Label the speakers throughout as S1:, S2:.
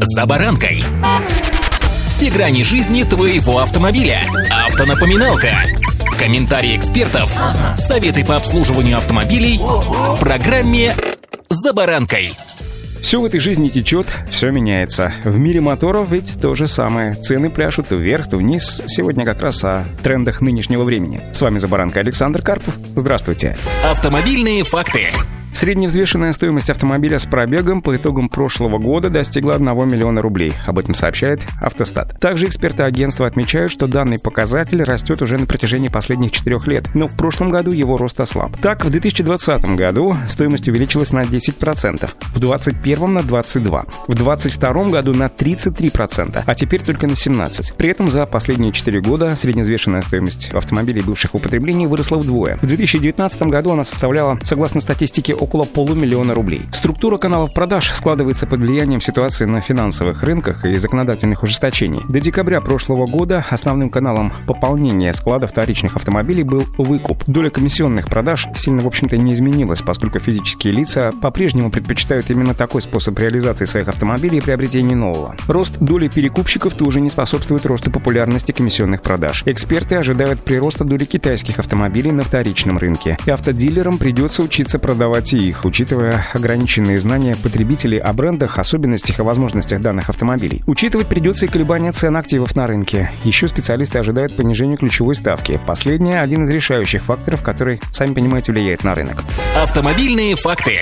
S1: «За баранкой». Все грани жизни твоего автомобиля. Автонапоминалка. Комментарии экспертов. Советы по обслуживанию автомобилей в программе «За баранкой».
S2: Все в этой жизни течет, все меняется. В мире моторов ведь то же самое. Цены пляшут то вверх, то вниз. Сегодня как раз о трендах нынешнего времени. С вами «За баранкой» Александр Карпов. Здравствуйте.
S1: Автомобильные факты.
S2: Средневзвешенная стоимость автомобиля с пробегом по итогам прошлого года достигла 1 миллиона рублей. Об этом сообщает Автостат. Также эксперты агентства отмечают, что данный показатель растет уже на протяжении последних четырех лет, но в прошлом году его рост ослаб. Так, в 2020 году стоимость увеличилась на 10%, в 2021 на 22%, в 2022 году на 33%, а теперь только на 17%. При этом за последние 4 года средневзвешенная стоимость автомобилей бывших употреблений выросла вдвое. В 2019 году она составляла, согласно статистике, около полумиллиона рублей. Структура каналов продаж складывается под влиянием ситуации на финансовых рынках и законодательных ужесточений. До декабря прошлого года основным каналом пополнения складов вторичных автомобилей был выкуп. Доля комиссионных продаж сильно, в общем-то, не изменилась, поскольку физические лица по-прежнему предпочитают именно такой способ реализации своих автомобилей и приобретения нового. Рост доли перекупщиков тоже не способствует росту популярности комиссионных продаж. Эксперты ожидают прироста доли китайских автомобилей на вторичном рынке. И автодилерам придется учиться продавать и их, учитывая ограниченные знания потребителей о брендах, особенностях и возможностях данных автомобилей. Учитывать придется и колебания цен активов на рынке. Еще специалисты ожидают понижения ключевой ставки. Последнее – один из решающих факторов, который, сами понимаете, влияет на рынок.
S1: Автомобильные факты.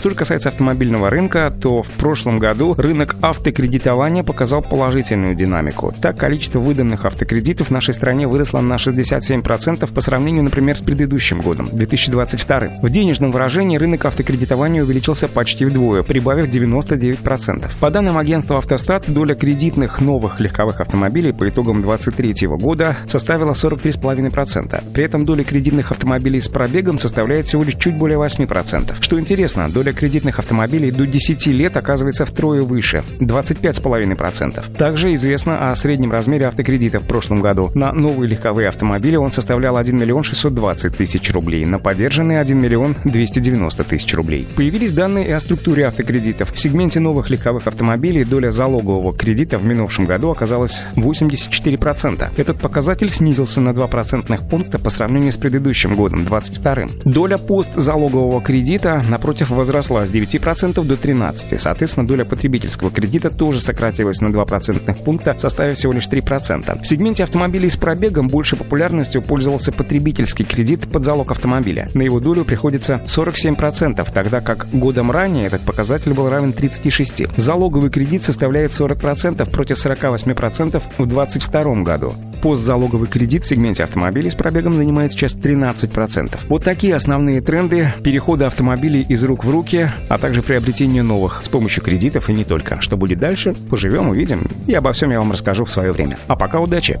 S2: Что же касается автомобильного рынка, то в прошлом году рынок автокредитования показал положительную динамику. Так, количество выданных автокредитов в нашей стране выросло на 67% по сравнению, например, с предыдущим годом, 2022. В денежном выражении рынок автокредитования увеличился почти вдвое, прибавив 99%. По данным агентства «Автостат», доля кредитных новых легковых автомобилей по итогам 2023 года составила 43,5%. При этом доля кредитных автомобилей с пробегом составляет всего лишь чуть более 8%. Что интересно, доля кредитных автомобилей до 10 лет оказывается втрое выше – 25,5%. Также известно о среднем размере автокредита в прошлом году. На новые легковые автомобили он составлял 1 миллион 620 тысяч рублей, на поддержанные 1 миллион 290 тысяч рублей. Появились данные и о структуре автокредитов. В сегменте новых легковых автомобилей доля залогового кредита в минувшем году оказалась 84%. Этот показатель снизился на 2 процентных пункта по сравнению с предыдущим годом, 22 Доля постзалогового кредита, напротив, возросла возросла с 9% до 13%. Соответственно, доля потребительского кредита тоже сократилась на 2 процентных пункта, составив всего лишь 3%. В сегменте автомобилей с пробегом больше популярностью пользовался потребительский кредит под залог автомобиля. На его долю приходится 47%, тогда как годом ранее этот показатель был равен 36%. Залоговый кредит составляет 40% против 48% в 2022 году. Постзалоговый кредит в сегменте автомобилей с пробегом занимает сейчас 13%. Вот такие основные тренды перехода автомобилей из рук в руки, а также приобретения новых с помощью кредитов и не только. Что будет дальше, поживем, увидим. И обо всем я вам расскажу в свое время. А пока удачи!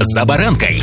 S1: «За баранкой»